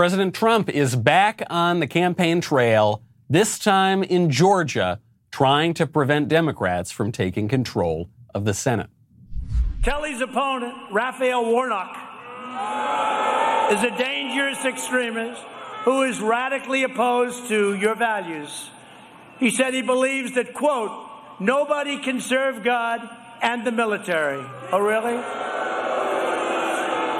President Trump is back on the campaign trail, this time in Georgia, trying to prevent Democrats from taking control of the Senate. Kelly's opponent, Raphael Warnock, is a dangerous extremist who is radically opposed to your values. He said he believes that, quote, nobody can serve God and the military. Oh, really?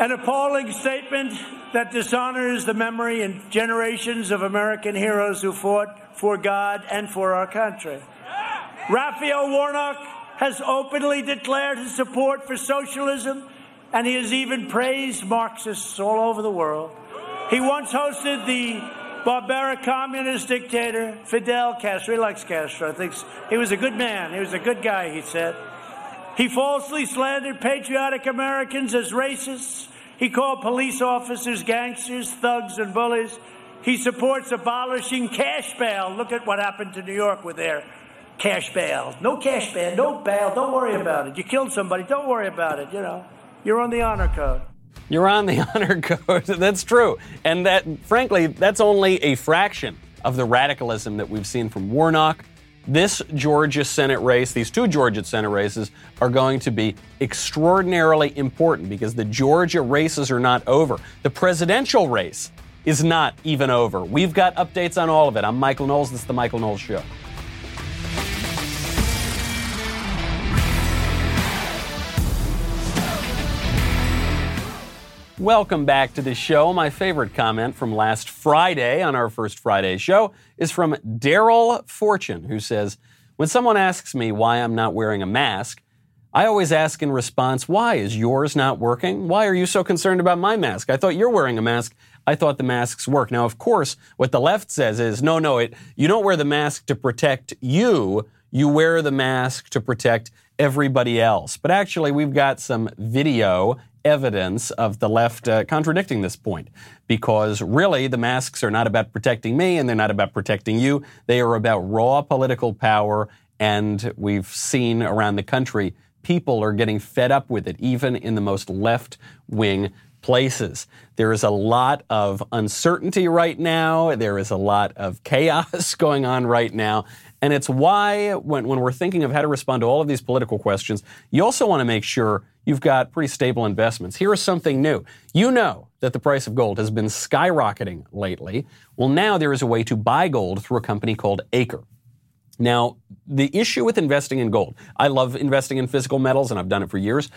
An appalling statement that dishonors the memory and generations of American heroes who fought for God and for our country. Raphael Warnock has openly declared his support for socialism, and he has even praised Marxists all over the world. He once hosted the barbaric communist dictator Fidel Castro. He likes Castro. I think he was a good man. He was a good guy, he said. He falsely slandered patriotic Americans as racists he called police officers gangsters, thugs, and bullies. He supports abolishing cash bail. Look at what happened to New York with their cash bail. No cash bail, no bail. Don't worry about it. You killed somebody. Don't worry about it. You know, you're on the honor code. You're on the honor code. that's true. And that, frankly, that's only a fraction of the radicalism that we've seen from Warnock this Georgia Senate race, these two Georgia Senate races, are going to be extraordinarily important because the Georgia races are not over. The presidential race is not even over. We've got updates on all of it. I'm Michael Knowles. This is The Michael Knowles Show. Welcome back to the show. My favorite comment from last Friday on our first Friday show is from Daryl Fortune, who says, When someone asks me why I'm not wearing a mask, I always ask in response, Why? Is yours not working? Why are you so concerned about my mask? I thought you're wearing a mask. I thought the masks work. Now, of course, what the left says is, No, no, it, you don't wear the mask to protect you. You wear the mask to protect everybody else. But actually, we've got some video evidence of the left uh, contradicting this point because really the masks are not about protecting me and they're not about protecting you. They are about raw political power. And we've seen around the country people are getting fed up with it, even in the most left wing places. There is a lot of uncertainty right now. There is a lot of chaos going on right now. And it's why, when, when we're thinking of how to respond to all of these political questions, you also want to make sure you've got pretty stable investments. Here is something new. You know that the price of gold has been skyrocketing lately. Well, now there is a way to buy gold through a company called Acre. Now, the issue with investing in gold, I love investing in physical metals and I've done it for years.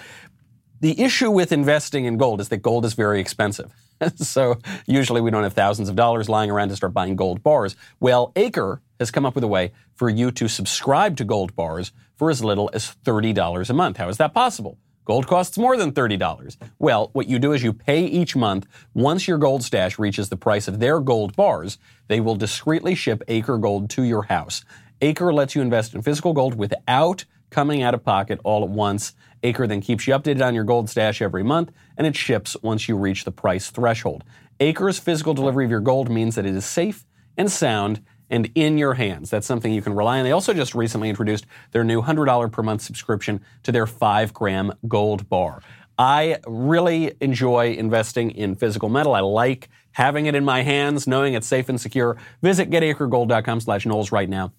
The issue with investing in gold is that gold is very expensive. so usually we don't have thousands of dollars lying around to start buying gold bars. Well, Acre has come up with a way for you to subscribe to gold bars for as little as $30 a month. How is that possible? Gold costs more than $30. Well, what you do is you pay each month. Once your gold stash reaches the price of their gold bars, they will discreetly ship Acre Gold to your house. Acre lets you invest in physical gold without coming out of pocket all at once. Acre then keeps you updated on your gold stash every month, and it ships once you reach the price threshold. Acre's physical delivery of your gold means that it is safe and sound and in your hands. That's something you can rely on. They also just recently introduced their new $100 per month subscription to their 5 gram gold bar. I really enjoy investing in physical metal. I like having it in my hands, knowing it's safe and secure. Visit getacregold.com slash Knowles right now.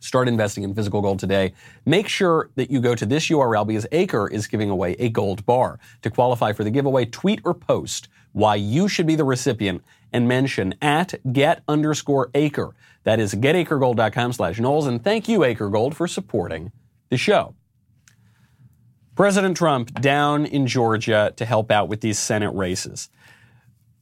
Start investing in physical gold today. Make sure that you go to this URL because Acre is giving away a gold bar. To qualify for the giveaway, tweet or post why you should be the recipient and mention at get underscore acre. That is getacregold.com slash Knowles. And thank you, Acre Gold, for supporting the show. President Trump down in Georgia to help out with these Senate races.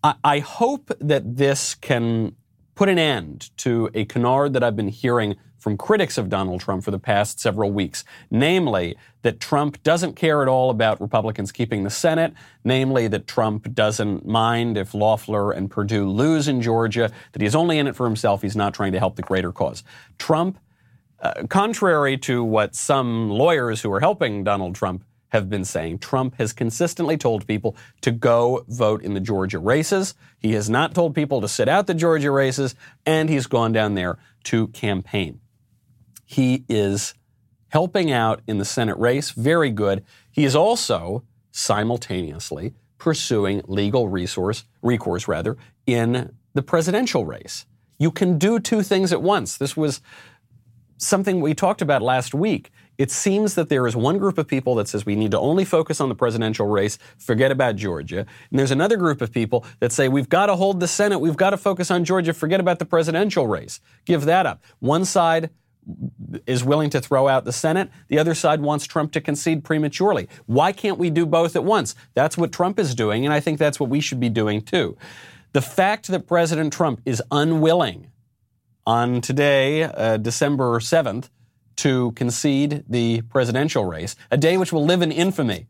I, I hope that this can put an end to a canard that I've been hearing from critics of Donald Trump for the past several weeks, namely that Trump doesn't care at all about Republicans keeping the Senate, namely that Trump doesn't mind if Loeffler and Perdue lose in Georgia, that he's only in it for himself, he's not trying to help the greater cause. Trump, uh, contrary to what some lawyers who are helping Donald Trump have been saying. Trump has consistently told people to go vote in the Georgia races. He has not told people to sit out the Georgia races, and he's gone down there to campaign. He is helping out in the Senate race. Very good. He is also simultaneously pursuing legal resource, recourse rather, in the presidential race. You can do two things at once. This was something we talked about last week. It seems that there is one group of people that says we need to only focus on the presidential race, forget about Georgia. And there's another group of people that say we've got to hold the Senate, we've got to focus on Georgia, forget about the presidential race. Give that up. One side is willing to throw out the Senate. The other side wants Trump to concede prematurely. Why can't we do both at once? That's what Trump is doing, and I think that's what we should be doing too. The fact that President Trump is unwilling on today, uh, December 7th, to concede the presidential race, a day which will live in infamy,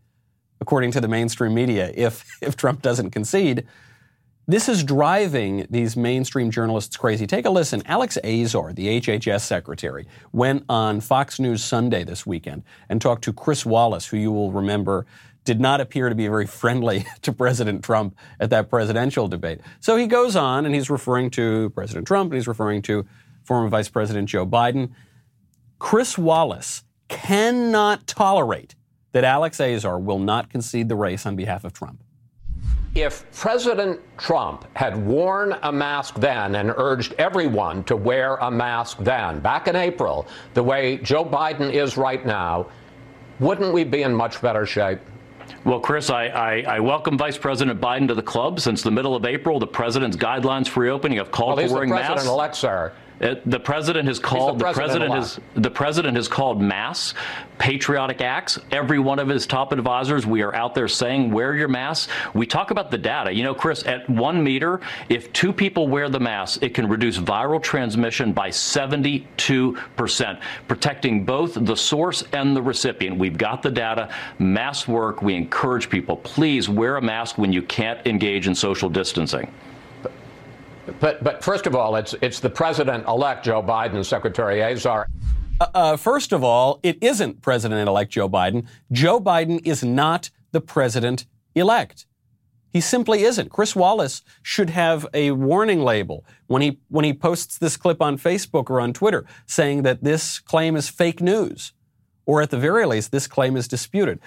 according to the mainstream media, if, if Trump doesn't concede. This is driving these mainstream journalists crazy. Take a listen. Alex Azar, the HHS secretary, went on Fox News Sunday this weekend and talked to Chris Wallace, who you will remember did not appear to be very friendly to President Trump at that presidential debate. So he goes on and he's referring to President Trump and he's referring to former Vice President Joe Biden. Chris Wallace cannot tolerate that Alex Azar will not concede the race on behalf of Trump. If President Trump had worn a mask then and urged everyone to wear a mask then, back in April, the way Joe Biden is right now, wouldn't we be in much better shape? Well, Chris, I, I, I, welcome Vice President Biden to the club. Since the middle of April, the president's guidelines for reopening have called well, for wearing masks. Well, he's president-elect, sir. Uh, it, the president has called the, the president has the president has called mass patriotic acts. Every one of his top advisors, we are out there saying wear your mask. We talk about the data. You know, Chris, at one meter, if two people wear the mask, it can reduce viral transmission by 72 percent, protecting both the source and the recipient. We've got the data. Masks work. We encourage people, please wear a mask when you can't engage in social distancing. But, but first of all, it's, it's the president elect, Joe Biden, Secretary Azar. Uh, uh, first of all, it isn't President elect Joe Biden. Joe Biden is not the president elect. He simply isn't. Chris Wallace should have a warning label when he, when he posts this clip on Facebook or on Twitter saying that this claim is fake news, or at the very least, this claim is disputed.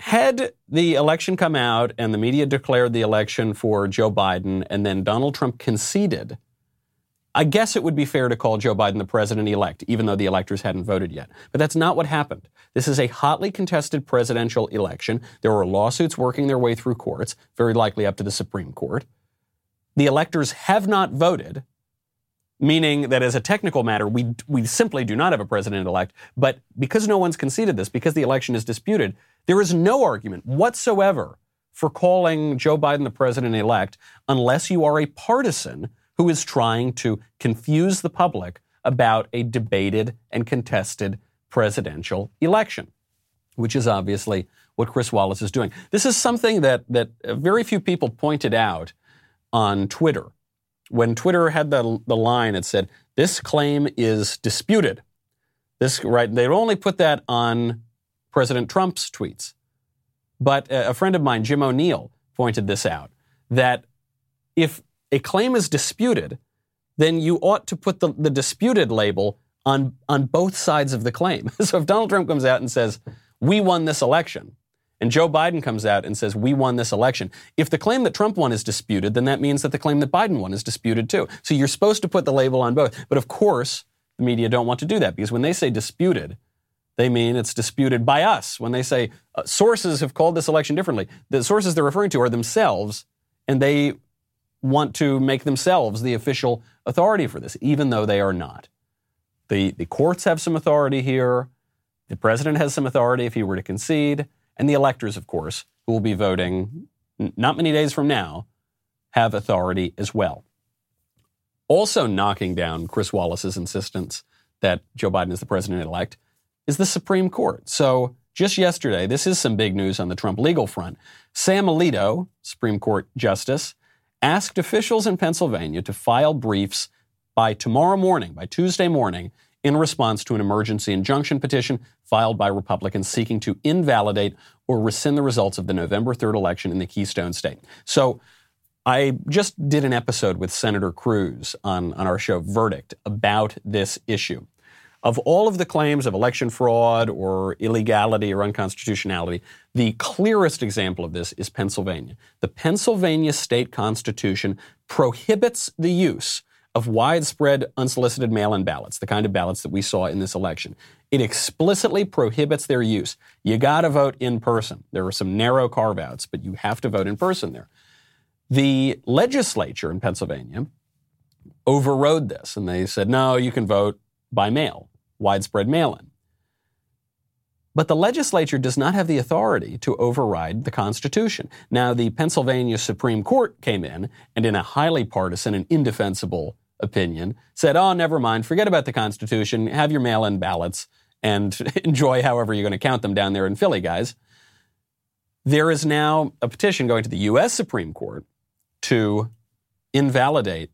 Had the election come out and the media declared the election for Joe Biden and then Donald Trump conceded, I guess it would be fair to call Joe Biden the president elect, even though the electors hadn't voted yet. But that's not what happened. This is a hotly contested presidential election. There are lawsuits working their way through courts, very likely up to the Supreme Court. The electors have not voted, meaning that as a technical matter, we, we simply do not have a president elect. But because no one's conceded this, because the election is disputed, there is no argument whatsoever for calling Joe Biden the president elect unless you are a partisan who is trying to confuse the public about a debated and contested presidential election, which is obviously what Chris Wallace is doing. This is something that, that very few people pointed out on Twitter. When Twitter had the, the line, it said, This claim is disputed. This, right, they only put that on President Trump's tweets. But uh, a friend of mine, Jim O'Neill, pointed this out that if a claim is disputed, then you ought to put the, the disputed label on, on both sides of the claim. so if Donald Trump comes out and says, We won this election, and Joe Biden comes out and says, We won this election, if the claim that Trump won is disputed, then that means that the claim that Biden won is disputed too. So you're supposed to put the label on both. But of course, the media don't want to do that because when they say disputed, they mean it's disputed by us. When they say uh, sources have called this election differently, the sources they're referring to are themselves, and they want to make themselves the official authority for this, even though they are not. The, the courts have some authority here. The president has some authority if he were to concede. And the electors, of course, who will be voting not many days from now, have authority as well. Also, knocking down Chris Wallace's insistence that Joe Biden is the president elect is the Supreme Court. So just yesterday, this is some big news on the Trump legal front. Sam Alito, Supreme Court Justice, asked officials in Pennsylvania to file briefs by tomorrow morning, by Tuesday morning, in response to an emergency injunction petition filed by Republicans seeking to invalidate or rescind the results of the November 3rd election in the Keystone State. So I just did an episode with Senator Cruz on, on our show Verdict about this issue. Of all of the claims of election fraud or illegality or unconstitutionality, the clearest example of this is Pennsylvania. The Pennsylvania state constitution prohibits the use of widespread unsolicited mail in ballots, the kind of ballots that we saw in this election. It explicitly prohibits their use. You got to vote in person. There are some narrow carve outs, but you have to vote in person there. The legislature in Pennsylvania overrode this and they said, no, you can vote by mail, widespread mail in. But the legislature does not have the authority to override the Constitution. Now, the Pennsylvania Supreme Court came in and, in a highly partisan and indefensible opinion, said, oh, never mind, forget about the Constitution, have your mail in ballots, and enjoy however you're going to count them down there in Philly, guys. There is now a petition going to the U.S. Supreme Court to invalidate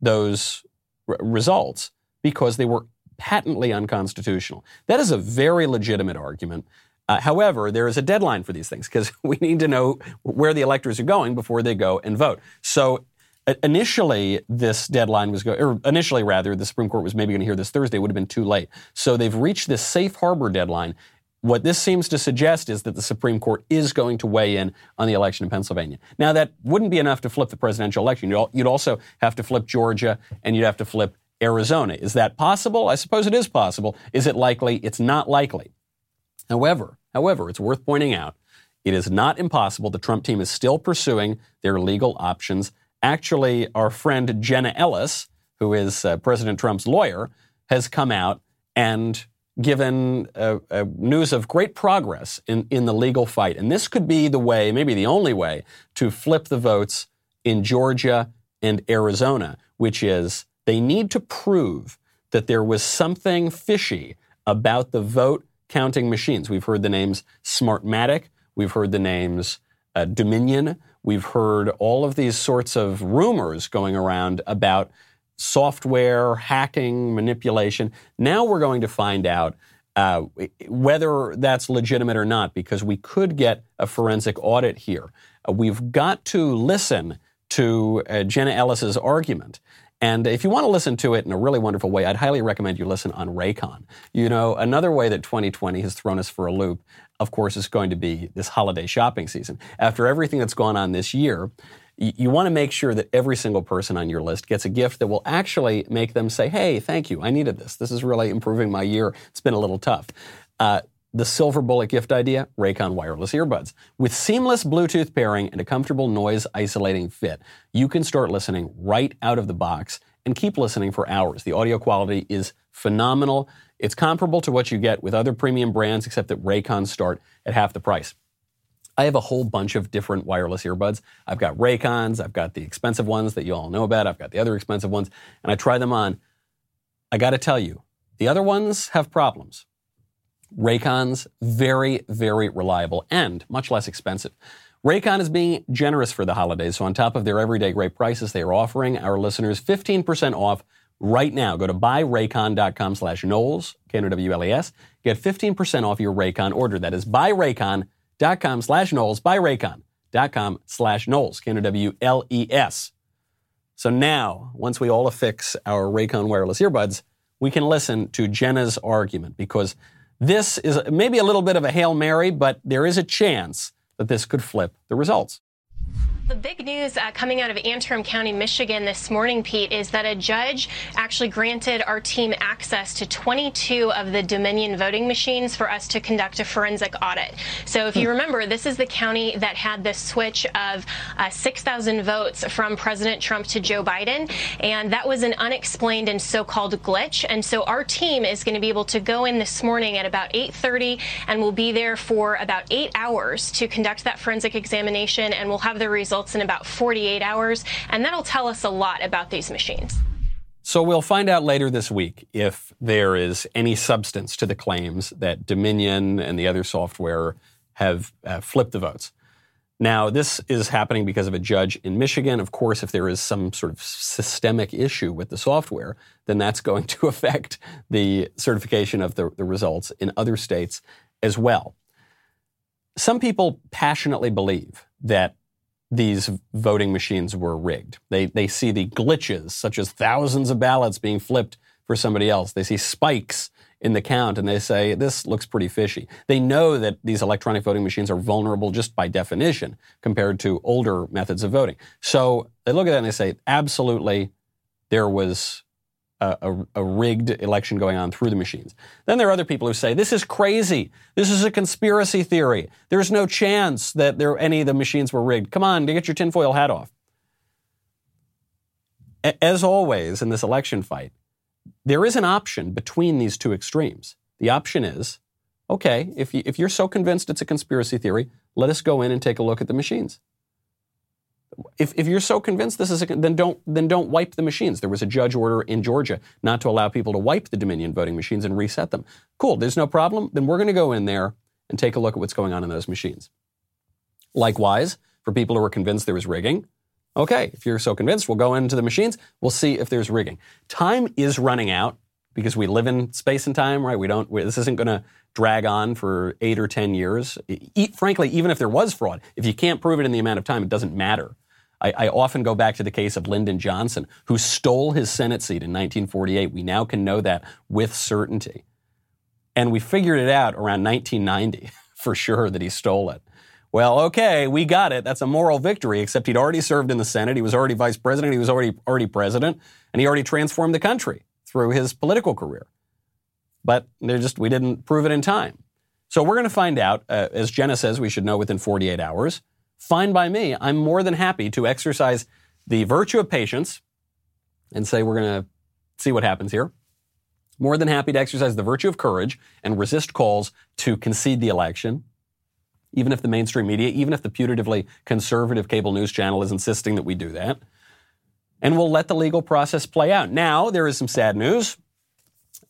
those r- results because they were patently unconstitutional. That is a very legitimate argument. Uh, however, there is a deadline for these things because we need to know where the electors are going before they go and vote. So uh, initially, this deadline was going, or initially rather, the Supreme Court was maybe going to hear this Thursday. It would have been too late. So they've reached this safe harbor deadline. What this seems to suggest is that the Supreme Court is going to weigh in on the election in Pennsylvania. Now, that wouldn't be enough to flip the presidential election. You'd also have to flip Georgia and you'd have to flip Arizona. Is that possible? I suppose it is possible. Is it likely? It's not likely. However, however, it's worth pointing out it is not impossible. The Trump team is still pursuing their legal options. Actually, our friend Jenna Ellis, who is uh, President Trump's lawyer, has come out and given uh, uh, news of great progress in, in the legal fight. And this could be the way, maybe the only way, to flip the votes in Georgia and Arizona, which is they need to prove that there was something fishy about the vote counting machines. We've heard the names Smartmatic. We've heard the names uh, Dominion. We've heard all of these sorts of rumors going around about software, hacking, manipulation. Now we're going to find out uh, whether that's legitimate or not because we could get a forensic audit here. Uh, we've got to listen to uh, Jenna Ellis's argument and if you want to listen to it in a really wonderful way, I'd highly recommend you listen on Raycon. You know, another way that 2020 has thrown us for a loop, of course, is going to be this holiday shopping season. After everything that's gone on this year, you want to make sure that every single person on your list gets a gift that will actually make them say, hey, thank you, I needed this. This is really improving my year. It's been a little tough. Uh, the silver bullet gift idea, Raycon wireless earbuds. With seamless Bluetooth pairing and a comfortable noise isolating fit, you can start listening right out of the box and keep listening for hours. The audio quality is phenomenal. It's comparable to what you get with other premium brands, except that Raycons start at half the price. I have a whole bunch of different wireless earbuds. I've got Raycons, I've got the expensive ones that you all know about, I've got the other expensive ones, and I try them on. I got to tell you, the other ones have problems. Raycons, very, very reliable and much less expensive. Raycon is being generous for the holidays, so on top of their everyday great prices, they are offering our listeners 15% off right now. Go to buyraycon.com slash Knowles, K-N-O-W-L-E-S. Get 15% off your Raycon order. That is buyraycon.com slash Knowles, buyraycon.com slash Knowles, K-N-O-W-L-E-S. So now, once we all affix our Raycon wireless earbuds, we can listen to Jenna's argument because this is maybe a little bit of a Hail Mary, but there is a chance that this could flip the results. The big news uh, coming out of Antrim County, Michigan this morning, Pete, is that a judge actually granted our team access to 22 of the Dominion voting machines for us to conduct a forensic audit. So if you hmm. remember, this is the county that had the switch of uh, 6,000 votes from President Trump to Joe Biden, and that was an unexplained and so-called glitch. And so our team is going to be able to go in this morning at about 8:30, and we'll be there for about eight hours to conduct that forensic examination, and we'll have the results results in about 48 hours, and that'll tell us a lot about these machines. So we'll find out later this week if there is any substance to the claims that Dominion and the other software have uh, flipped the votes. Now, this is happening because of a judge in Michigan. Of course, if there is some sort of systemic issue with the software, then that's going to affect the certification of the, the results in other states as well. Some people passionately believe that these voting machines were rigged. They, they see the glitches, such as thousands of ballots being flipped for somebody else. They see spikes in the count and they say, this looks pretty fishy. They know that these electronic voting machines are vulnerable just by definition compared to older methods of voting. So they look at that and they say, absolutely, there was a, a, a, rigged election going on through the machines. Then there are other people who say, this is crazy. This is a conspiracy theory. There's no chance that there, any of the machines were rigged. Come on, get your tinfoil hat off. As always in this election fight, there is an option between these two extremes. The option is, okay, if, you, if you're so convinced it's a conspiracy theory, let us go in and take a look at the machines. If, if you're so convinced this is a, then don't then don't wipe the machines. There was a judge order in Georgia not to allow people to wipe the Dominion voting machines and reset them. Cool, there's no problem. Then we're going to go in there and take a look at what's going on in those machines. Likewise, for people who are convinced there was rigging, okay, if you're so convinced, we'll go into the machines. We'll see if there's rigging. Time is running out because we live in space and time, right? We don't. We, this isn't going to drag on for eight or ten years. E- frankly, even if there was fraud, if you can't prove it in the amount of time, it doesn't matter I, I, often go back to the case of Lyndon Johnson, who stole his Senate seat in 1948. We now can know that with certainty. And we figured it out around 1990 for sure that he stole it. Well, okay, we got it. That's a moral victory, except he'd already served in the Senate. He was already vice president. He was already, already president. And he already transformed the country through his political career. But just, we didn't prove it in time. So we're going to find out, uh, as Jenna says, we should know within 48 hours fine by me. I'm more than happy to exercise the virtue of patience and say we're going to see what happens here. More than happy to exercise the virtue of courage and resist calls to concede the election, even if the mainstream media, even if the putatively conservative cable news channel is insisting that we do that. And we'll let the legal process play out. Now, there is some sad news.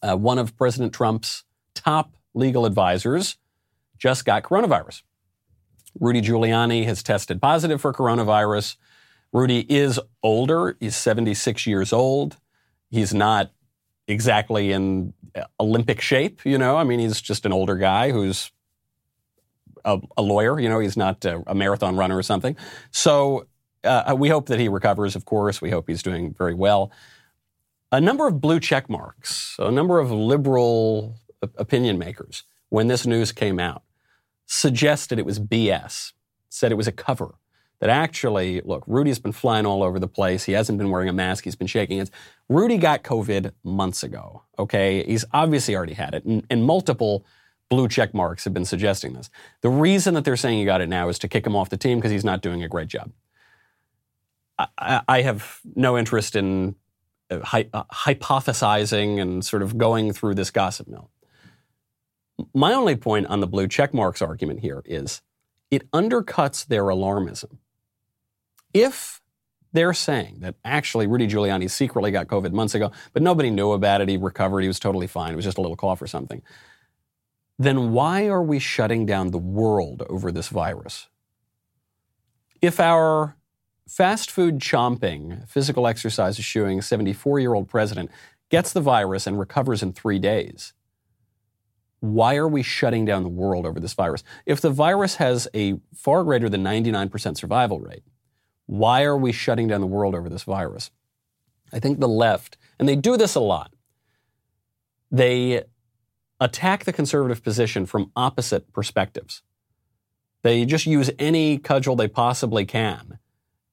Uh, one of President Trump's top legal advisors just got coronavirus. Rudy Giuliani has tested positive for coronavirus. Rudy is older. He's 76 years old. He's not exactly in Olympic shape, you know. I mean, he's just an older guy who's a, a lawyer, you know, he's not a, a, marathon runner or something. So uh, we hope that he recovers, of course. We hope he's doing very well. A number of blue check marks, a number of liberal opinion makers, when this news came out, suggested it was BS, said it was a cover. That actually, look, Rudy's been flying all over the place. He hasn't been wearing a mask. He's been shaking hands. Rudy got COVID months ago. Okay, he's obviously already had it, and, and multiple blue check marks have been suggesting this. The reason that they're saying he got it now is to kick him off the team because he's not doing a great job. I, I have no interest in uh, hy- uh, hypothesizing and sort of going through this gossip mill. My only point on the blue check marks argument here is it undercuts their alarmism. If they're saying that actually Rudy Giuliani secretly got COVID months ago, but nobody knew about it, he recovered, he was totally fine, it was just a little cough or something, then why are we shutting down the world over this virus? If our fast food chomping, physical exercise eschewing 74 year old president gets the virus and recovers in three days, why are we shutting down the world over this virus? If the virus has a far greater than 99% survival rate, why are we shutting down the world over this virus? I think the left, and they do this a lot, they attack the conservative position from opposite perspectives. They just use any cudgel they possibly can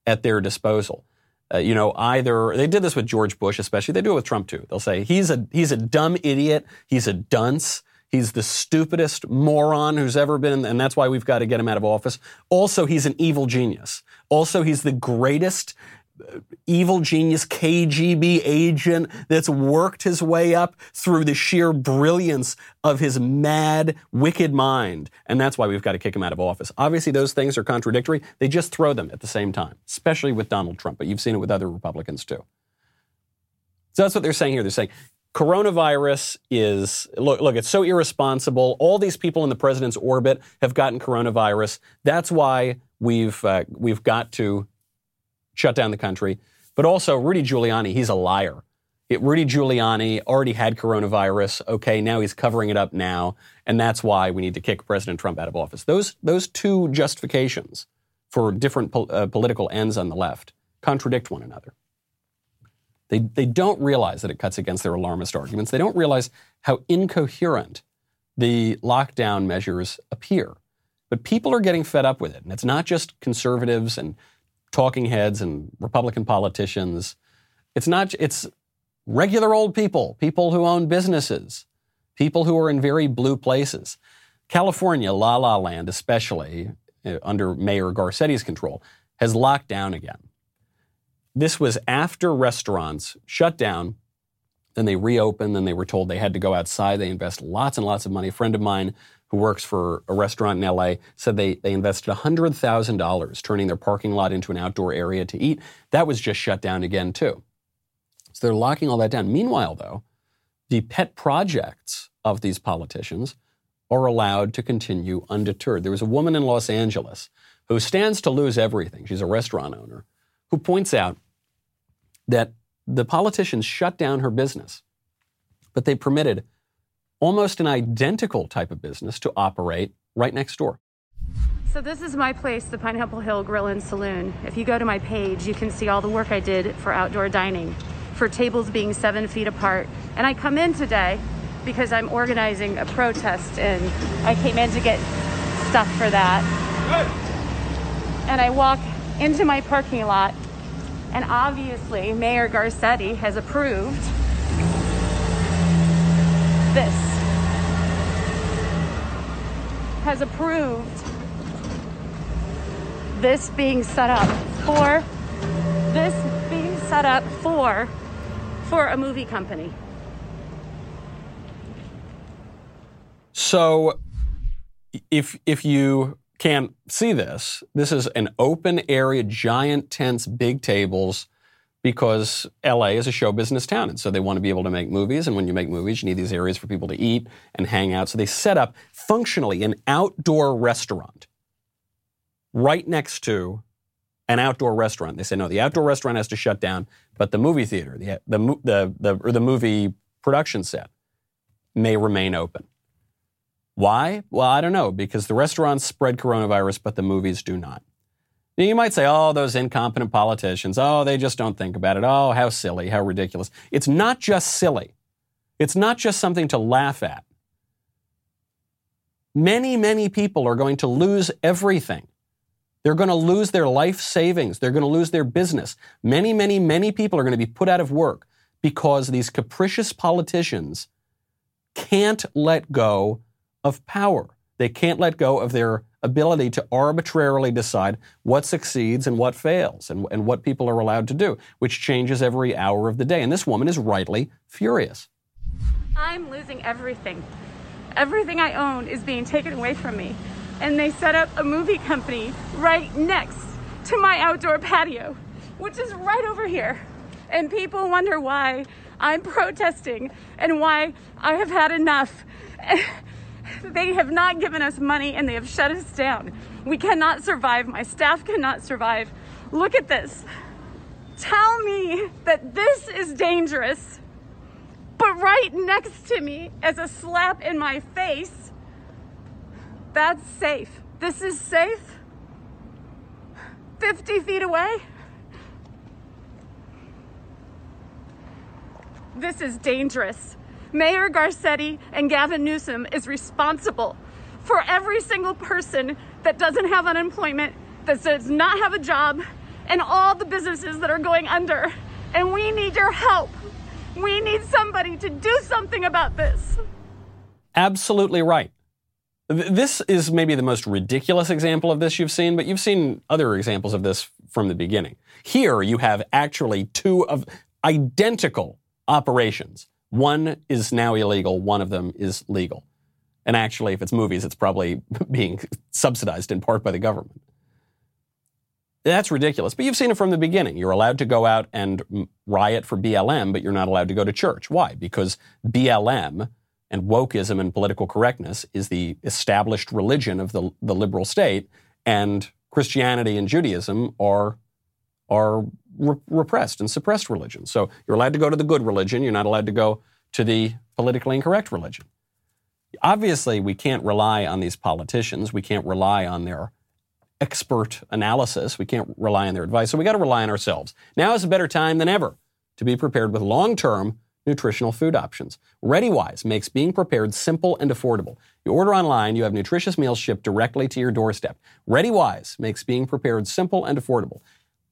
at their disposal. Uh, you know, either they did this with George Bush, especially. They do it with Trump too. They'll say he's a he's a dumb idiot. He's a dunce. He's the stupidest moron who's ever been, and that's why we've got to get him out of office. Also, he's an evil genius. Also, he's the greatest uh, evil genius KGB agent that's worked his way up through the sheer brilliance of his mad, wicked mind. And that's why we've got to kick him out of office. Obviously, those things are contradictory. They just throw them at the same time, especially with Donald Trump, but you've seen it with other Republicans too. So that's what they're saying here. They're saying coronavirus is look look it's so irresponsible. All these people in the president's orbit have gotten coronavirus. That's why we've uh, we've got to shut down the country. But also Rudy Giuliani he's a liar. It, Rudy Giuliani already had coronavirus. Okay now he's covering it up now and that's why we need to kick President Trump out of office. Those those two justifications for different uh, political ends on the left contradict one another They, they don't realize that it cuts against their alarmist arguments. They don't realize how incoherent the lockdown measures appear. But people are getting fed up with it. And it's not just conservatives and talking heads and Republican politicians. It's not, it's regular old people, people who own businesses, people who are in very blue places. California, La La Land, especially uh, under Mayor Garcetti's control, has locked down again. This was after restaurants shut down, then they reopened, then they were told they had to go outside. They invest lots and lots of money. A friend of mine who works for a restaurant in LA said they, they invested $100,000 turning their parking lot into an outdoor area to eat. That was just shut down again, too. So they're locking all that down. Meanwhile, though, the pet projects of these politicians are allowed to continue undeterred. There was a woman in Los Angeles who stands to lose everything. She's a restaurant owner who points out that the politicians shut down her business, but they permitted almost an identical type of business to operate right next door. So this is my place, the Pineapple Hill Grill and Saloon. If you go to my page, you can see all the work I did for outdoor dining, for tables being seven feet apart. And I come in today because I'm organizing a protest and I came in to get stuff for that. And I walk into my parking lot and obviously Mayor Garcetti has approved this. Has approved this being set up for this being set up for for a movie company. So if if you can't see this, this is an open area, giant tents, big tables, because LA is a show business town. And so they want to be able to make movies. And when you make movies, you need these areas for people to eat and hang out. So they set up functionally an outdoor restaurant right next to an outdoor restaurant. They say, no, the outdoor restaurant has to shut down, but the movie theater, the, the, the, the, or the movie production set may remain open. Why? Well, I don't know, because the restaurants spread coronavirus, but the movies do not. Now, you might say, oh, those incompetent politicians, oh, they just don't think about it. Oh, how silly, how ridiculous. It's not just silly. It's not just something to laugh at. Many, many people are going to lose everything. They're going to lose their life savings. They're going to lose their business. Many, many, many people are going to be put out of work because these capricious politicians can't let go of power. They can't let go of their ability to arbitrarily decide what succeeds and what fails and, and what people are allowed to do, which changes every hour of the day. And this woman is rightly furious. I'm losing everything. Everything I own is being taken away from me. And they set up a movie company right next to my outdoor patio, which is right over here. And people wonder why I'm protesting and why I have had enough. They have not given us money and they have shut us down. We cannot survive. My staff cannot survive. Look at this. Tell me that this is dangerous, but right next to me, as a slap in my face, that's safe. This is safe. 50 feet away. This is dangerous. Mayor Garcetti and Gavin Newsom is responsible for every single person that doesn't have unemployment, that does not have a job, and all the businesses that are going under. And we need your help. We need somebody to do something about this. Absolutely right. This is maybe the most ridiculous example of this you've seen, but you've seen other examples of this from the beginning. Here you have actually two of identical operations one is now illegal, one of them is legal. And actually, if it's movies, it's probably being subsidized in part by the government. That's ridiculous. But you've seen it from the beginning. You're allowed to go out and riot for BLM, but you're not allowed to go to church. Why? Because BLM and wokeism and political correctness is the established religion of the, the liberal state, and Christianity and Judaism are, are re- repressed and suppressed religions. So you're allowed to go to the good religion. You're not allowed to go to the politically incorrect religion. Obviously, we can't rely on these politicians. We can't rely on their expert analysis. We can't rely on their advice. So we got to rely on ourselves. Now is a better time than ever to be prepared with long term nutritional food options. ReadyWise makes being prepared simple and affordable. You order online, you have nutritious meals shipped directly to your doorstep. ReadyWise makes being prepared simple and affordable.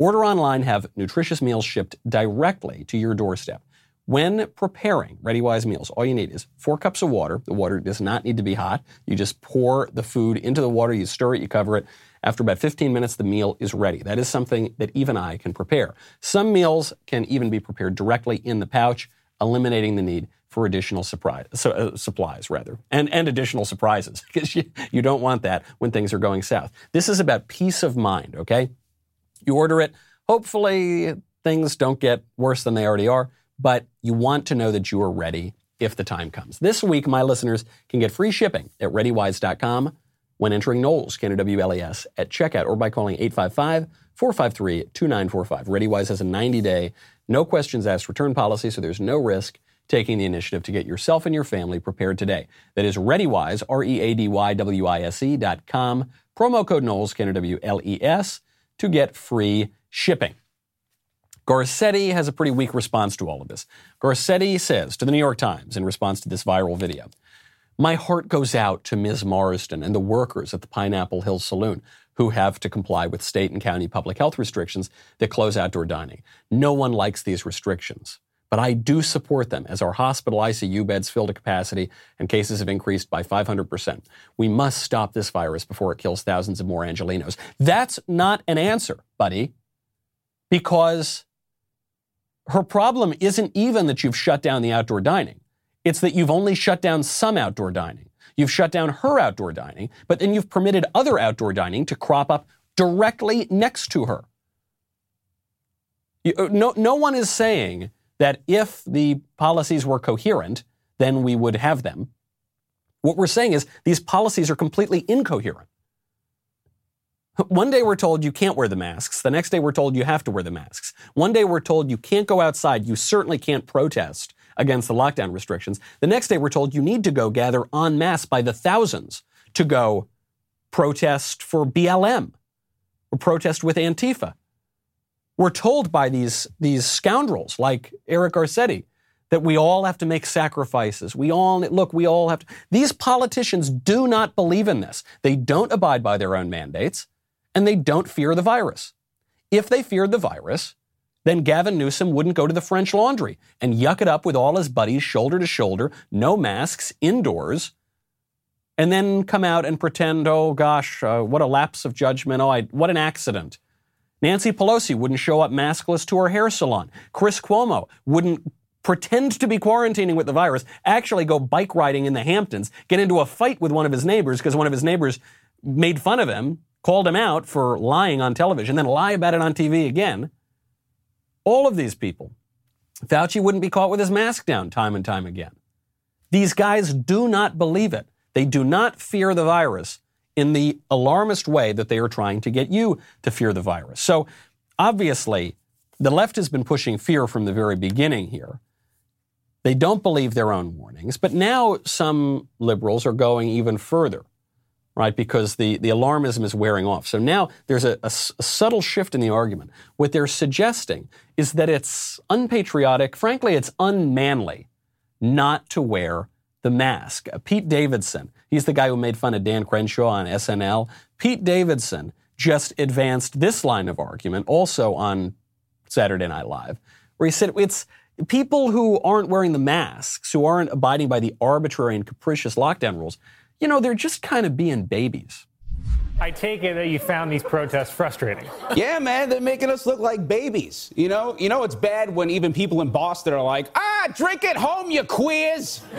Order online, have nutritious meals shipped directly to your doorstep. When preparing ReadyWise meals, all you need is four cups of water. The water does not need to be hot. You just pour the food into the water, you stir it, you cover it. After about 15 minutes, the meal is ready. That is something that even I can prepare. Some meals can even be prepared directly in the pouch, eliminating the need for additional surprise, so, uh, supplies, rather, and, and additional surprises, because you, you don't want that when things are going south. This is about peace of mind, okay? You order it. Hopefully, things don't get worse than they already are, but you want to know that you are ready if the time comes. This week, my listeners can get free shipping at ReadyWise.com when entering Knowles, K-N-O-W-L-E-S, at checkout or by calling 855-453-2945. ReadyWise has a 90-day, no questions asked return policy, so there's no risk taking the initiative to get yourself and your family prepared today. That is ReadyWise, R-E-A-D-Y-W-I-S-E dot com, promo code Knowles, K-N-O-W-L-E-S, to get free shipping. Garcetti has a pretty weak response to all of this. Garcetti says to the New York Times in response to this viral video, my heart goes out to Ms. Marsden and the workers at the Pineapple Hill Saloon who have to comply with state and county public health restrictions that close outdoor dining. No one likes these restrictions, but I do support them as our hospital ICU beds fill to capacity and cases have increased by 500%. We must stop this virus before it kills thousands of more Angelenos. That's not an answer, buddy, because her problem isn't even that you've shut down the outdoor dining. It's that you've only shut down some outdoor dining. You've shut down her outdoor dining, but then you've permitted other outdoor dining to crop up directly next to her. You, uh, no, no one is saying that if the policies were coherent, then we would have them. What we're saying is these policies are completely incoherent. One day we're told you can't wear the masks. The next day we're told you have to wear the masks. One day we're told you can't go outside. You certainly can't protest against the lockdown restrictions. The next day, we're told you need to go gather en masse by the thousands to go protest for BLM or protest with Antifa. We're told by these, these scoundrels like Eric Garcetti that we all have to make sacrifices. We all, look, we all have to. These politicians do not believe in this. They don't abide by their own mandates and they don't fear the virus. If they feared the virus, then Gavin Newsom wouldn't go to the French Laundry and yuck it up with all his buddies shoulder to shoulder, no masks, indoors, and then come out and pretend, oh gosh, uh, what a lapse of judgment, oh, I, what an accident. Nancy Pelosi wouldn't show up maskless to her hair salon. Chris Cuomo wouldn't pretend to be quarantining with the virus, actually go bike riding in the Hamptons, get into a fight with one of his neighbors because one of his neighbors made fun of him, called him out for lying on television, then lie about it on TV again. All of these people. Fauci wouldn't be caught with his mask down time and time again. These guys do not believe it. They do not fear the virus in the alarmist way that they are trying to get you to fear the virus. So obviously, the left has been pushing fear from the very beginning here. They don't believe their own warnings, but now some liberals are going even further right? Because the, the alarmism is wearing off. So now there's a, a, a, subtle shift in the argument. What they're suggesting is that it's unpatriotic, frankly, it's unmanly not to wear the mask. Uh, Pete Davidson, he's the guy who made fun of Dan Crenshaw on SNL. Pete Davidson just advanced this line of argument also on Saturday Night Live, where he said it's people who aren't wearing the masks, who aren't abiding by the arbitrary and capricious lockdown rules, you know, they're just kind of being babies. I take it that you found these protests frustrating. Yeah, man, they're making us look like babies. You know, you know it's bad when even people in Boston are like, "Ah, drink at home, you queers."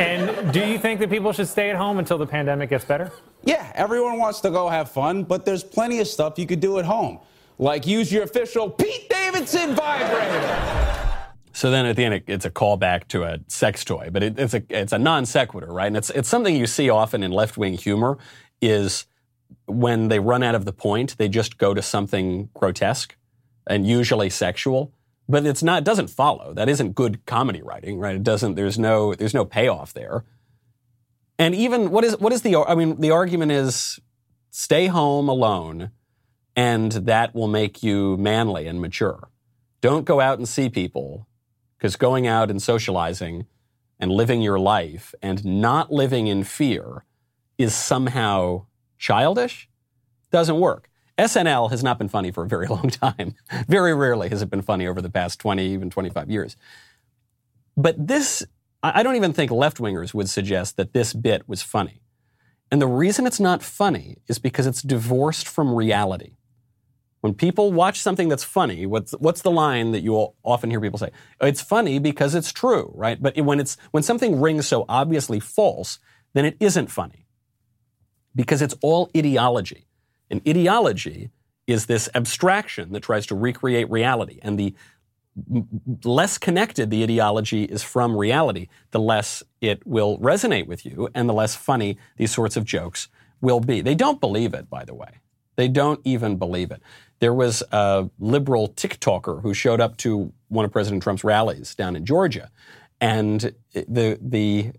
and do you think that people should stay at home until the pandemic gets better? Yeah, everyone wants to go have fun, but there's plenty of stuff you could do at home, like use your official Pete Davidson vibrator. So then at the end, it's a callback to a sex toy, but it, it's a it's a non sequitur, right? And it's it's something you see often in left wing humor is when they run out of the point, they just go to something grotesque and usually sexual. But it's not it doesn't follow. That isn't good comedy writing, right? It doesn't. There's no there's no payoff there. And even what is what is the I mean the argument is stay home alone and that will make you manly and mature. Don't go out and see people because going out and socializing and living your life and not living in fear is somehow childish doesn't work. SNL has not been funny for a very long time. very rarely has it been funny over the past 20, even 25 years. But this, I don't even think left wingers would suggest that this bit was funny. And the reason it's not funny is because it's divorced from reality. When people watch something that's funny, what's, what's the line that you will often hear people say? It's funny because it's true, right? But when, it's, when something rings so obviously false, then it isn't funny because it's all ideology. And ideology is this abstraction that tries to recreate reality. And the less connected the ideology is from reality, the less it will resonate with you and the less funny these sorts of jokes will be. They don't believe it, by the way. They don't even believe it. There was a liberal TikToker who showed up to one of President Trump's rallies down in Georgia. And the, the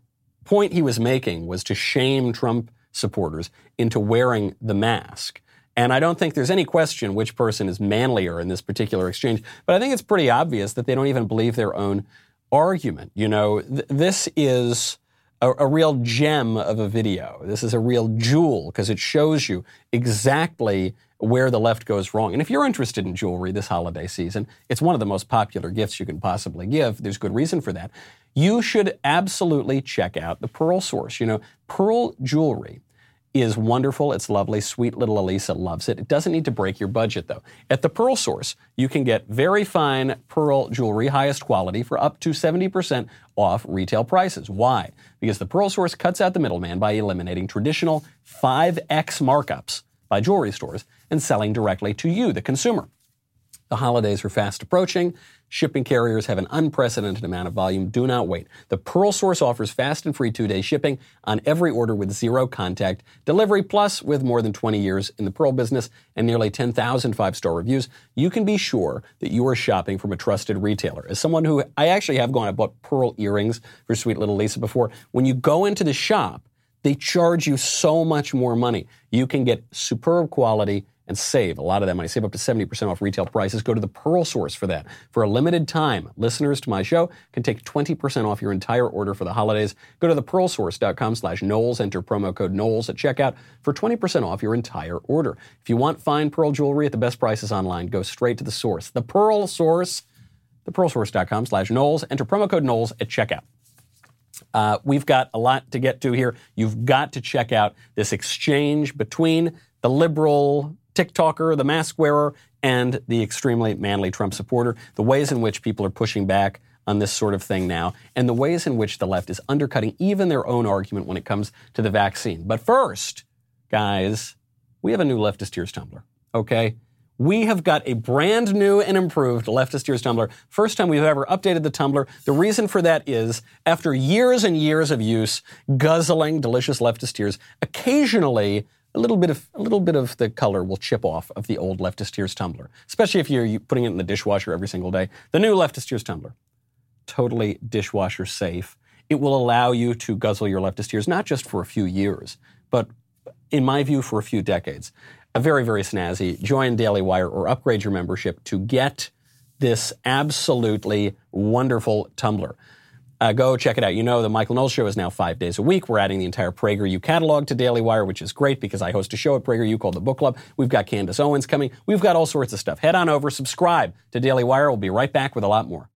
point he was making was to shame Trump supporters into wearing the mask. And I don't think there's any question which person is manlier in this particular exchange. But I think it's pretty obvious that they don't even believe their own argument. You know, th- this is a, a, real gem of a video. This is a real jewel because it shows you exactly where the left goes wrong. And if you're interested in jewelry this holiday season, it's one of the most popular gifts you can possibly give. There's good reason for that. You should absolutely check out the Pearl Source. You know, Pearl jewelry is wonderful. It's lovely. Sweet little Alisa loves it. It doesn't need to break your budget though. At the Pearl Source, you can get very fine pearl jewelry, highest quality for up to 70% off retail prices. Why? Because the Pearl Source cuts out the middleman by eliminating traditional 5x markups by jewelry stores and selling directly to you, the consumer. The holidays are fast approaching. Shipping carriers have an unprecedented amount of volume. Do not wait. The Pearl Source offers fast and free two day shipping on every order with zero contact delivery. Plus, with more than 20 years in the Pearl business and nearly 10,000 five star reviews, you can be sure that you are shopping from a trusted retailer. As someone who I actually have gone and bought pearl earrings for sweet little Lisa before, when you go into the shop, they charge you so much more money. You can get superb quality and save a lot of that money. Save up to 70% off retail prices. Go to the Pearl Source for that. For a limited time, listeners to my show can take 20% off your entire order for the holidays. Go to thepearlsource.com slash Knowles. Enter promo code Knowles at checkout for 20% off your entire order. If you want fine pearl jewelry at the best prices online, go straight to the source. The Pearl Source, thepearlsource.com slash Knowles. Enter promo code Knowles at checkout. Uh, we've got a lot to get to here. You've got to check out this exchange between the liberal TikToker, the mask wearer, and the extremely manly Trump supporter, the ways in which people are pushing back on this sort of thing now, and the ways in which the left is undercutting even their own argument when it comes to the vaccine. But first, guys, we have a new leftist tears tumbler, okay? We have got a brand new and improved leftist tears tumbler. First time we've ever updated the tumbler. The reason for that is after years and years of use, guzzling delicious leftist tears, occasionally a little bit of a little bit of the color will chip off of the old leftist tears tumbler, especially if you're putting it in the dishwasher every single day. The new leftist tears tumbler, totally dishwasher safe. It will allow you to guzzle your leftist tears not just for a few years, but in my view, for a few decades. A very, very snazzy. Join Daily Wire or upgrade your membership to get this absolutely wonderful tumbler. Uh, go check it out. You know, the Michael Knowles Show is now five days a week. We're adding the entire PragerU catalog to Daily Wire, which is great because I host a show at PragerU called The Book Club. We've got Candace Owens coming. We've got all sorts of stuff. Head on over, subscribe to Daily Wire. We'll be right back with a lot more.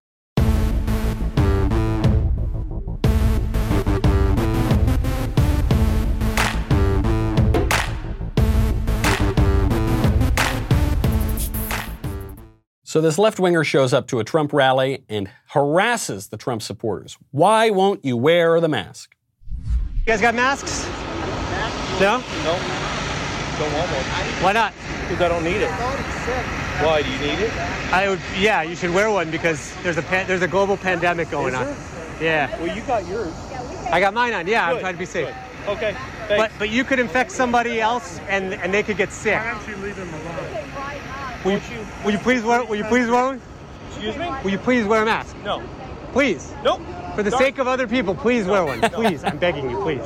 So this left winger shows up to a Trump rally and harasses the Trump supporters. Why won't you wear the mask? You guys got masks? No? No. Don't want one. Why not? Because I don't need it. Why? Do you need it? I would. Yeah, you should wear one because there's a pan, there's a global pandemic going on. Yeah. Well, you got yours. I got mine on. Yeah, I'm trying to be safe. good. Okay. But Thanks. but you could infect somebody else and and they could get sick. Will you, will you please wear? Will you please wear one? Excuse me? Will you please wear a mask? No. Please. Nope. For the No. sake of other people, please wear one. Please, I'm begging you, please.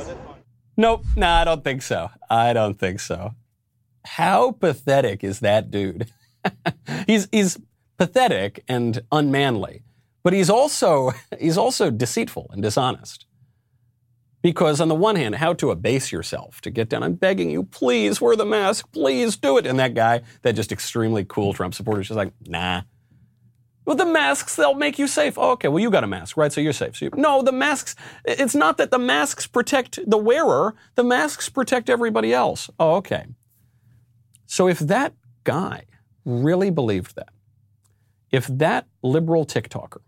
Nope, no, I don't think so. I don't think so. how pathetic is that dude? he's he's pathetic and unmanly, but he's also he's also deceitful and dishonest. Because on the one hand, how to abase yourself to get down. I'm begging you, please wear the mask, please do it. And that guy, that just extremely cool Trump supporter, just like, nah. Well, the masks, they'll make you safe. Oh, okay, well, you got a mask, right? So you're safe. So you, no, the masks, it's not that the masks protect the wearer, the masks protect everybody else. Oh, okay. So if that guy really believed that, if that liberal TikToker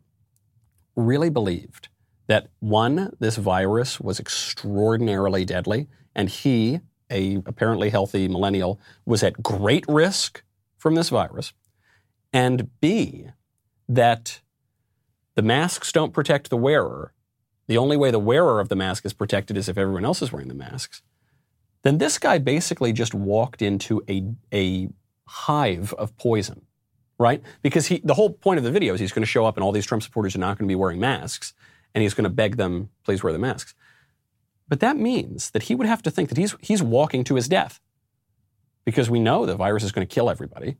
really believed that one, this virus was extraordinarily deadly, and he, a apparently healthy millennial, was at great risk from this virus, and B, that the masks don't protect the wearer. The only way the wearer of the mask is protected is if everyone else is wearing the masks. Then this guy basically just walked into a, a hive of poison, right? Because he, the whole point of the video is he's going to show up and all these Trump supporters are not going to be wearing masks and he's going to beg them, please wear the masks. But that means that he would have to think that he's, he's walking to his death because we know the virus is going to kill everybody,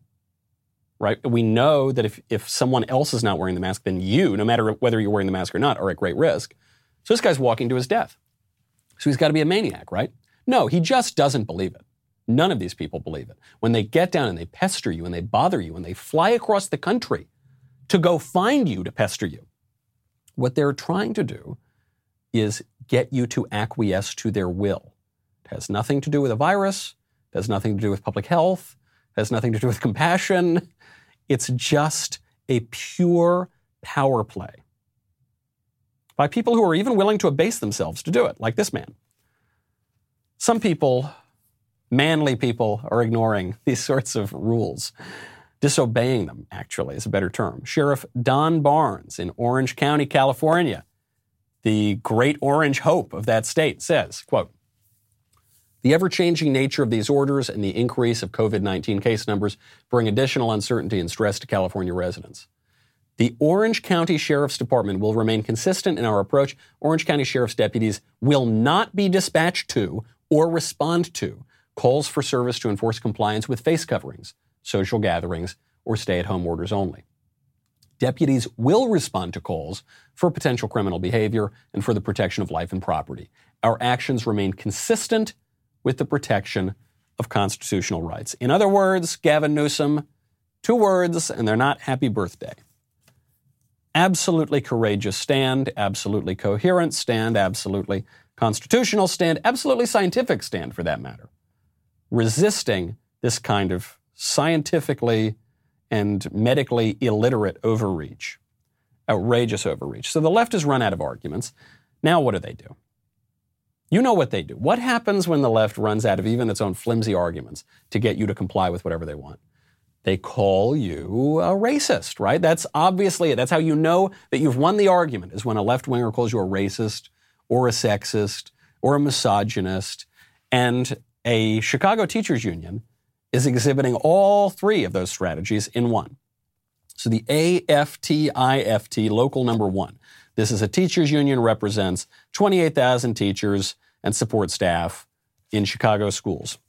right? We know that if, if someone else is not wearing the mask, then you, no matter whether you're wearing the mask or not, are at great risk. So this guy's walking to his death. So he's got to be a maniac, right? No, he just doesn't believe it. None of these people believe it. When they get down and they pester you and they bother you and they fly across the country to go find you to pester you, what they're trying to do is get you to acquiesce to their will. It has nothing to do with a virus, it has nothing to do with public health, it has nothing to do with compassion. It's just a pure power play by people who are even willing to abase themselves to do it, like this man. Some people, manly people, are ignoring these sorts of rules disobeying them, actually, is a better term. Sheriff Don Barnes in Orange County, California, the great orange hope of that state, says, quote, the ever changing nature of these orders and the increase of COVID 19 case numbers bring additional uncertainty and stress to California residents. The Orange County Sheriff's Department will remain consistent in our approach. Orange County Sheriff's deputies will not be dispatched to or respond to calls for service to enforce compliance with face coverings, social gatherings, or stay at home orders only. Deputies will respond to calls for potential criminal behavior and for the protection of life and property. Our actions remain consistent with the protection of constitutional rights. In other words, Gavin Newsom, two words, and they're not happy birthday. Absolutely courageous stand, absolutely coherent stand, absolutely constitutional stand, absolutely scientific stand for that matter. Resisting this kind of scientifically and medically illiterate overreach, outrageous overreach. So the left has run out of arguments. Now, what do they do? You know what they do. What happens when the left runs out of even its own flimsy arguments to get you to comply with whatever they want? They call you a racist, right? That's obviously it. That's how you know that you've won the argument, is when a left winger calls you a racist or a sexist or a misogynist. And a Chicago teachers union is exhibiting all three of those strategies in one. So the AFT IFT, local number one. This is a teachers union, represents 28,000 teachers and support staff in Chicago schools.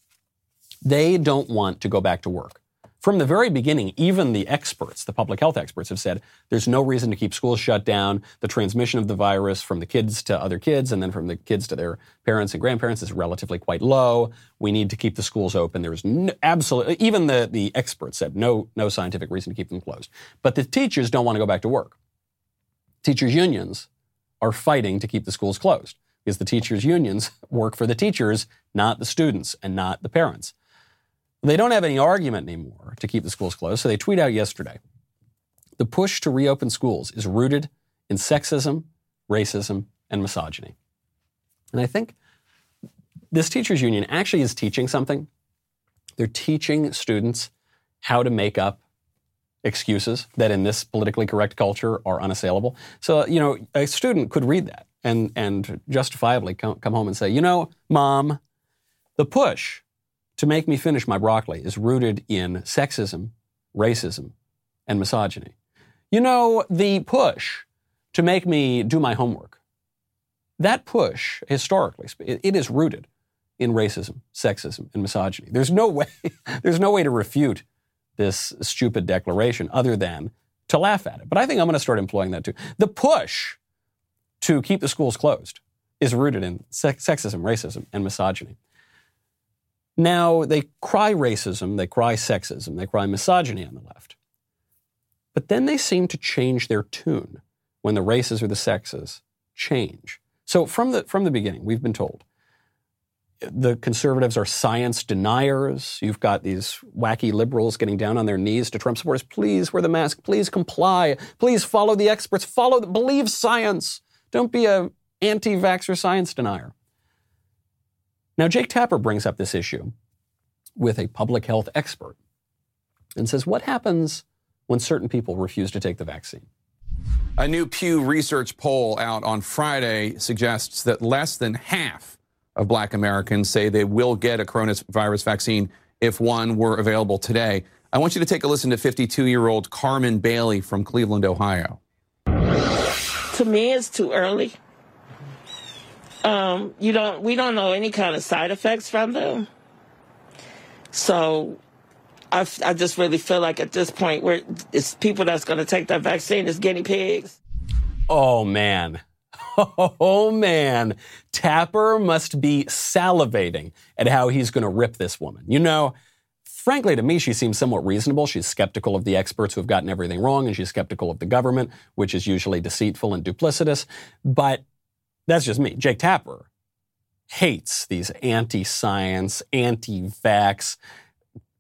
They don't want to go back to work. From the very beginning, even the experts, the public health experts, have said there's no reason to keep schools shut down. The transmission of the virus from the kids to other kids and then from the kids to their parents and grandparents is relatively quite low. We need to keep the schools open. There's no, absolutely, even the, the experts said no, no scientific reason to keep them closed. But the teachers don't want to go back to work. Teachers' unions are fighting to keep the schools closed because the teachers' unions work for the teachers, not the students and not the parents. They don't have any argument anymore to keep the schools closed, so they tweet out yesterday the push to reopen schools is rooted in sexism, racism, and misogyny. And I think this teachers union actually is teaching something. They're teaching students how to make up excuses that in this politically correct culture are unassailable. So, you know, a student could read that and, and justifiably come, come home and say, you know, mom, the push to make me finish my broccoli is rooted in sexism, racism, and misogyny. You know, the push to make me do my homework, that push, historically, it is rooted in racism, sexism, and misogyny. There's no way, there's no way to refute this stupid declaration other than to laugh at it. But I think I'm going to start employing that too. The push to keep the schools closed is rooted in sexism, racism, and misogyny. Now, they cry racism, they cry sexism, they cry misogyny on the left. But then they seem to change their tune when the races or the sexes change. So from the, from the beginning, we've been told the conservatives are science deniers. You've got these wacky liberals getting down on their knees to Trump supporters. Please wear the mask. Please comply. Please follow the experts. Follow, believe science. Don't be a anti-vaxxer science denier. Now, Jake Tapper brings up this issue with a public health expert and says, what happens when certain people refuse to take the vaccine? A new Pew Research poll out on Friday suggests that less than half of black Americans say they will get a coronavirus vaccine if one were available today. I want you to take a listen to 52 year old Carmen Bailey from Cleveland, Ohio. To me, it's too early. Um, you don't, we don't know any kind of side effects from them. So I, I just really feel like at this point, where it's people that's going to take that vaccine is guinea pigs. Oh, man. Oh man, Tapper must be salivating at how he's going to rip this woman. You know, frankly, to me, she seems somewhat reasonable. She's skeptical of the experts who have gotten everything wrong, and she's skeptical of the government, which is usually deceitful and duplicitous. But that's just me. Jake Tapper hates these anti science, anti vax,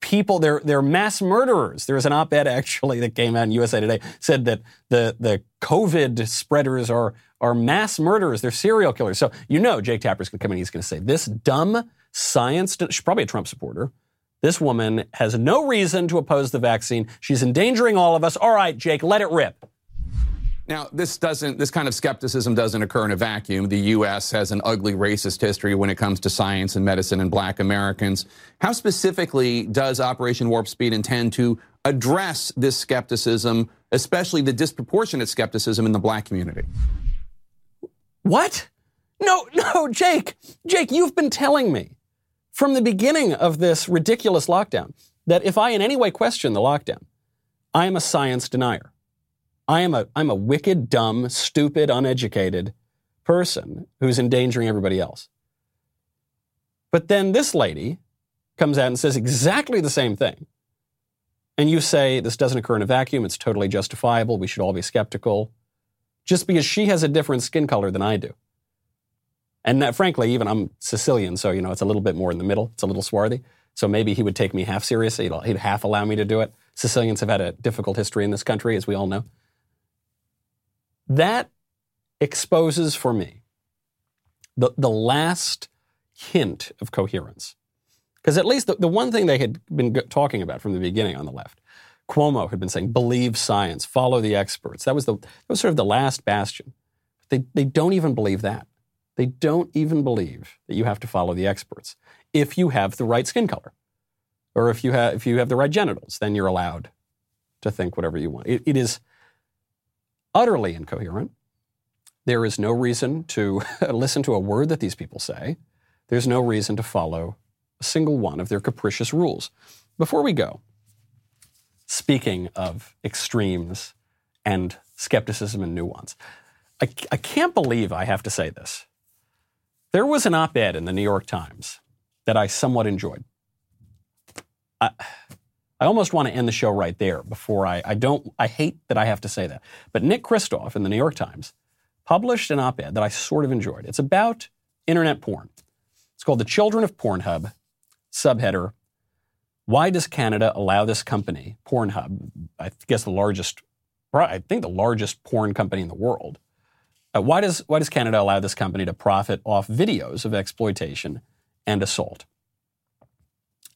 people, they're, they're mass murderers. There was an op-ed actually that came out in USA Today said that the, the COVID spreaders are, are mass murderers. They're serial killers. So you know Jake Tapper's going to come in. He's going to say this dumb science. She's probably a Trump supporter. This woman has no reason to oppose the vaccine. She's endangering all of us. All right, Jake, let it rip. Now, this doesn't, this kind of skepticism doesn't occur in a vacuum. The U.S. has an ugly racist history when it comes to science and medicine and black Americans. How specifically does Operation Warp Speed intend to address this skepticism, especially the disproportionate skepticism in the black community? What? No, no, Jake, Jake, you've been telling me from the beginning of this ridiculous lockdown that if I in any way question the lockdown, I am a science denier. I am a, I'm a wicked, dumb, stupid, uneducated person who's endangering everybody else. But then this lady comes out and says exactly the same thing. And you say this doesn't occur in a vacuum, it's totally justifiable, we should all be skeptical, just because she has a different skin color than I do. And that, frankly, even I'm Sicilian, so you know it's a little bit more in the middle. It's a little swarthy. So maybe he would take me half seriously. He'd half allow me to do it. Sicilians have had a difficult history in this country, as we all know. That exposes for me the, the last hint of coherence. Because at least the, the one thing they had been talking about from the beginning on the left, Cuomo had been saying, believe science, follow the experts. That was, the, that was sort of the last bastion. They, they don't even believe that. They don't even believe that you have to follow the experts. If you have the right skin color, or if you have, if you have the right genitals, then you're allowed to think whatever you want. it, it is utterly incoherent. There is no reason to listen to a word that these people say. There's no reason to follow a single one of their capricious rules. Before we go, speaking of extremes and skepticism and nuance, I, I can't believe I have to say this. There was an op ed in the New York Times that I somewhat enjoyed. I, I almost want to end the show right there before I, I don't, I hate that I have to say that. But Nick Kristof in the New York Times published an op ed that I sort of enjoyed. It's about internet porn. It's called The Children of Pornhub, subheader Why does Canada allow this company, Pornhub, I guess the largest, I think the largest porn company in the world, uh, why, does, why does Canada allow this company to profit off videos of exploitation and assault?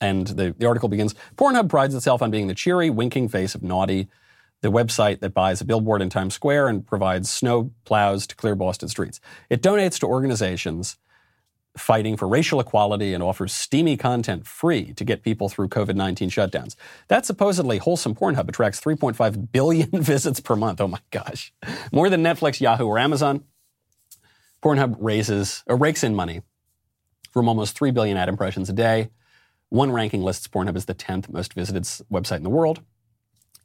And the, the article begins Pornhub prides itself on being the cheery, winking face of naughty, the website that buys a billboard in Times Square and provides snow plows to clear Boston streets. It donates to organizations fighting for racial equality and offers steamy content free to get people through COVID 19 shutdowns. That supposedly wholesome Pornhub attracts 3.5 billion visits per month. Oh my gosh. More than Netflix, Yahoo, or Amazon. Pornhub raises, or rakes in money from almost 3 billion ad impressions a day. One ranking lists Pornhub as the 10th most visited website in the world.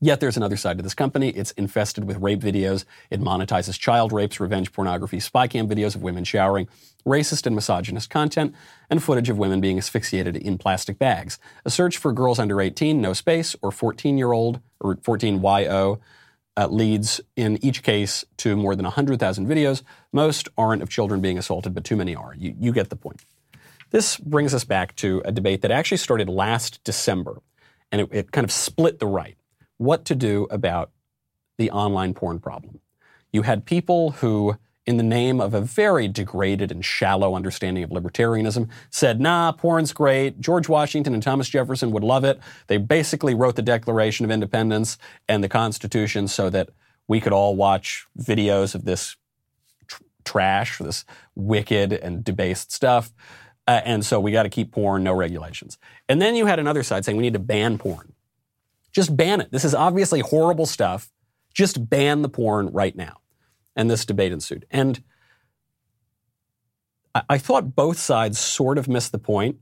Yet there's another side to this company. It's infested with rape videos. It monetizes child rapes, revenge pornography, spy cam videos of women showering, racist and misogynist content, and footage of women being asphyxiated in plastic bags. A search for girls under 18, no space, or 14 year old, or 14YO, uh, leads in each case to more than 100,000 videos. Most aren't of children being assaulted, but too many are. You, you get the point. This brings us back to a debate that actually started last December, and it, it kind of split the right. What to do about the online porn problem. You had people who, in the name of a very degraded and shallow understanding of libertarianism, said, nah, porn's great. George Washington and Thomas Jefferson would love it. They basically wrote the Declaration of Independence and the Constitution so that we could all watch videos of this tr- trash, this wicked and debased stuff. Uh, and so we got to keep porn, no regulations. And then you had another side saying we need to ban porn. Just ban it. This is obviously horrible stuff. Just ban the porn right now. And this debate ensued. And I, I thought both sides sort of missed the point.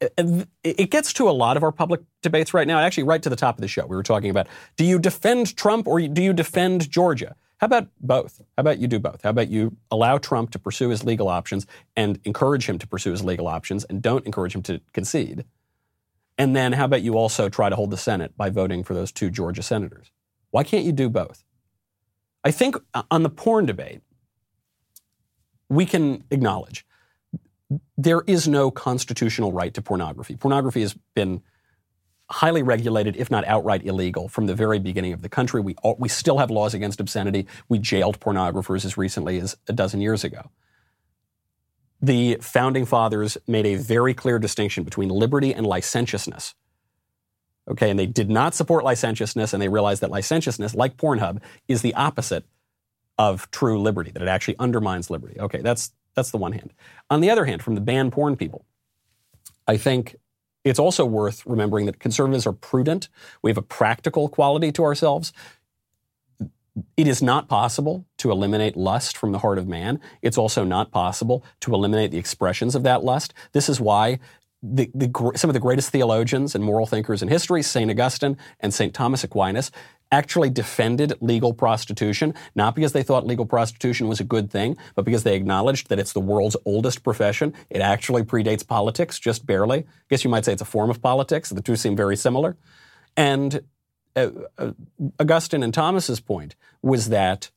It, it gets to a lot of our public debates right now. Actually, right to the top of the show, we were talking about do you defend Trump or do you defend Georgia? How about both? How about you do both? How about you allow Trump to pursue his legal options and encourage him to pursue his legal options and don't encourage him to concede? And then how about you also try to hold the Senate by voting for those two Georgia senators? Why can't you do both? I think uh, on the porn debate, we can acknowledge there is no constitutional right to pornography. Pornography has been highly regulated, if not outright illegal, from the very beginning of the country. We, all, we still have laws against obscenity. We jailed pornographers as recently as a dozen years ago. The founding fathers made a very clear distinction between liberty and licentiousness. Okay, and they did not support licentiousness, and they realized that licentiousness, like Pornhub, is the opposite of true liberty, that it actually undermines liberty. Okay, that's, that's the one hand. On the other hand, from the banned porn people, I think it's also worth remembering that conservatives are prudent. We have a practical quality to ourselves. It is not possible to eliminate lust from the heart of man. It's also not possible to eliminate the expressions of that lust. This is why the, the, some of the greatest theologians and moral thinkers in history, St. Augustine and St. Thomas Aquinas, actually defended legal prostitution, not because they thought legal prostitution was a good thing, but because they acknowledged that it's the world's oldest profession. It actually predates politics, just barely. I guess you might say it's a form of politics. The two seem very similar. And uh, uh, Augustine and Thomas's point was that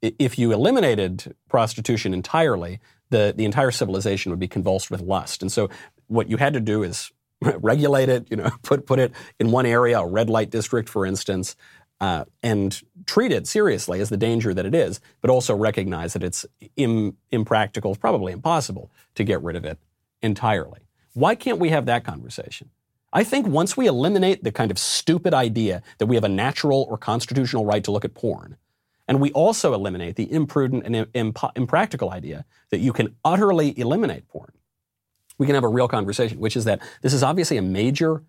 if you eliminated prostitution entirely, the, the entire civilization would be convulsed with lust. And so what you had to do is regulate it, you know, put, put it in one area, a red light district, for instance, uh, and treat it seriously as the danger that it is, but also recognize that it's Im- impractical, probably impossible to get rid of it entirely. Why can't we have that conversation? I think once we eliminate the kind of stupid idea that we have a natural or constitutional right to look at porn, and we also eliminate the imprudent and imp- impractical idea that you can utterly eliminate porn, we can have a real conversation, which is that this is obviously a major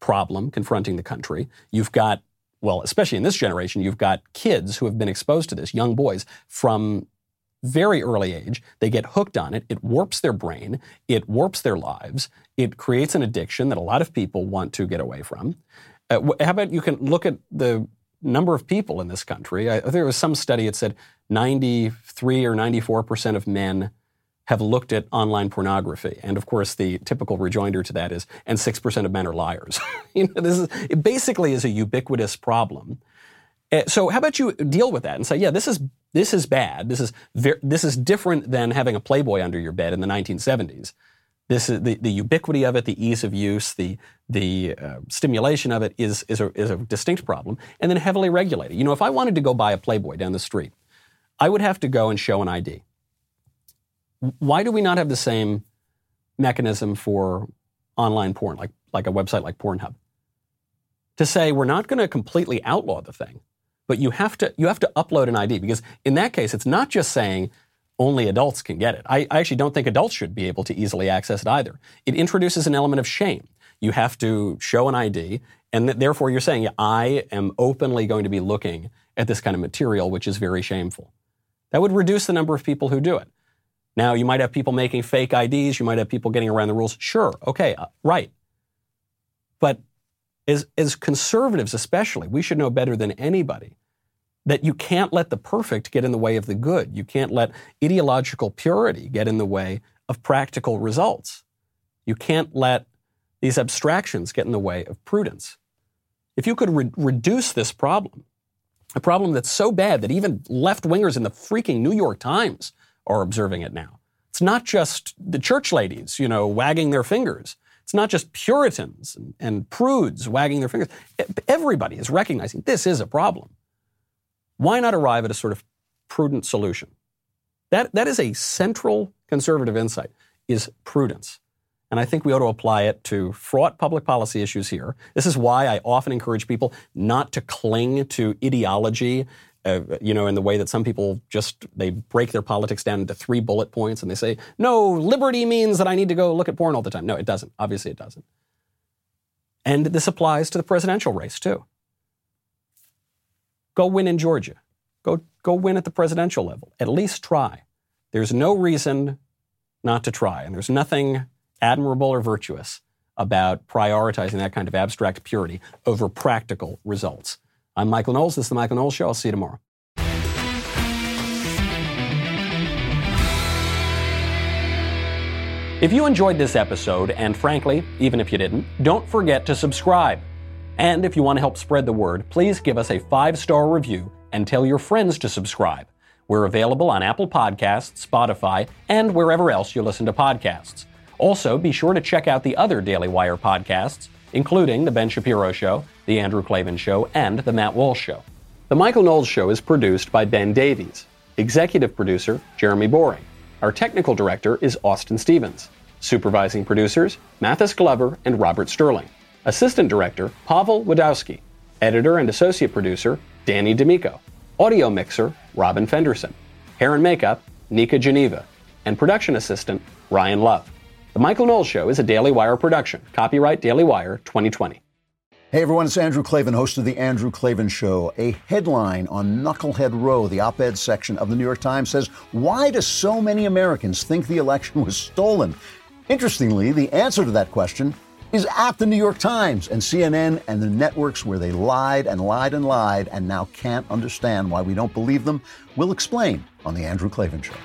problem confronting the country. You've got, well, especially in this generation, you've got kids who have been exposed to this, young boys from very early age. They get hooked on it. It warps their brain. It warps their lives. It creates an addiction that a lot of people want to get away from. Uh, how about you can look at the number of people in this country? I, there was some study that said 93 or 94 percent of men have looked at online pornography. And of course, the typical rejoinder to that is, and 6% of men are liars. you know, this is, it basically is a ubiquitous problem. Uh, so how about you deal with that and say, yeah, this is, this is bad. This is, ver- this is different than having a Playboy under your bed in the 1970s. This is the, the ubiquity of it, the ease of use, the, the uh, stimulation of it is, is, a, is a distinct problem. And then heavily regulated. You know, if I wanted to go buy a Playboy down the street, I would have to go and show an ID. Why do we not have the same mechanism for online porn, like, like a website like Pornhub? To say we're not going to completely outlaw the thing, but you have to you have to upload an ID because in that case it's not just saying only adults can get it. I, I actually don't think adults should be able to easily access it either. It introduces an element of shame. You have to show an ID, and th- therefore you're saying I am openly going to be looking at this kind of material, which is very shameful. That would reduce the number of people who do it. Now, you might have people making fake IDs, you might have people getting around the rules. Sure, okay, uh, right. But as, as conservatives, especially, we should know better than anybody that you can't let the perfect get in the way of the good. You can't let ideological purity get in the way of practical results. You can't let these abstractions get in the way of prudence. If you could re- reduce this problem, a problem that's so bad that even left wingers in the freaking New York Times are observing it now. It's not just the church ladies, you know, wagging their fingers. It's not just Puritans and, and prudes wagging their fingers. Everybody is recognizing this is a problem. Why not arrive at a sort of prudent solution? That, that is a central conservative insight, is prudence. And I think we ought to apply it to fraught public policy issues here. This is why I often encourage people not to cling to ideology, you know, in the way that some people just they break their politics down into three bullet points and they say, "No, liberty means that I need to go look at porn all the time." No, it doesn't. Obviously, it doesn't. And this applies to the presidential race too. Go win in Georgia. Go go win at the presidential level. At least try. There's no reason not to try, and there's nothing admirable or virtuous about prioritizing that kind of abstract purity over practical results. I'm Michael Knowles. This is The Michael Knowles Show. I'll see you tomorrow. If you enjoyed this episode, and frankly, even if you didn't, don't forget to subscribe. And if you want to help spread the word, please give us a five star review and tell your friends to subscribe. We're available on Apple Podcasts, Spotify, and wherever else you listen to podcasts. Also, be sure to check out the other Daily Wire podcasts, including The Ben Shapiro Show, The Andrew Klavan Show, and The Matt Walsh Show. The Michael Knowles Show is produced by Ben Davies. Executive producer, Jeremy Boring. Our technical director is Austin Stevens. Supervising producers, Mathis Glover and Robert Sterling. Assistant director, Pavel Wadowski. Editor and associate producer, Danny D'Amico. Audio mixer, Robin Fenderson. Hair and makeup, Nika Geneva. And production assistant, Ryan Love. The Michael Knowles Show is a Daily Wire production. Copyright Daily Wire 2020. Hey everyone, it's Andrew Klavan, host of The Andrew Klavan Show. A headline on Knucklehead Row, the op ed section of the New York Times says, Why do so many Americans think the election was stolen? Interestingly, the answer to that question is at the New York Times and CNN and the networks where they lied and lied and lied and now can't understand why we don't believe them. We'll explain on The Andrew Klavan Show.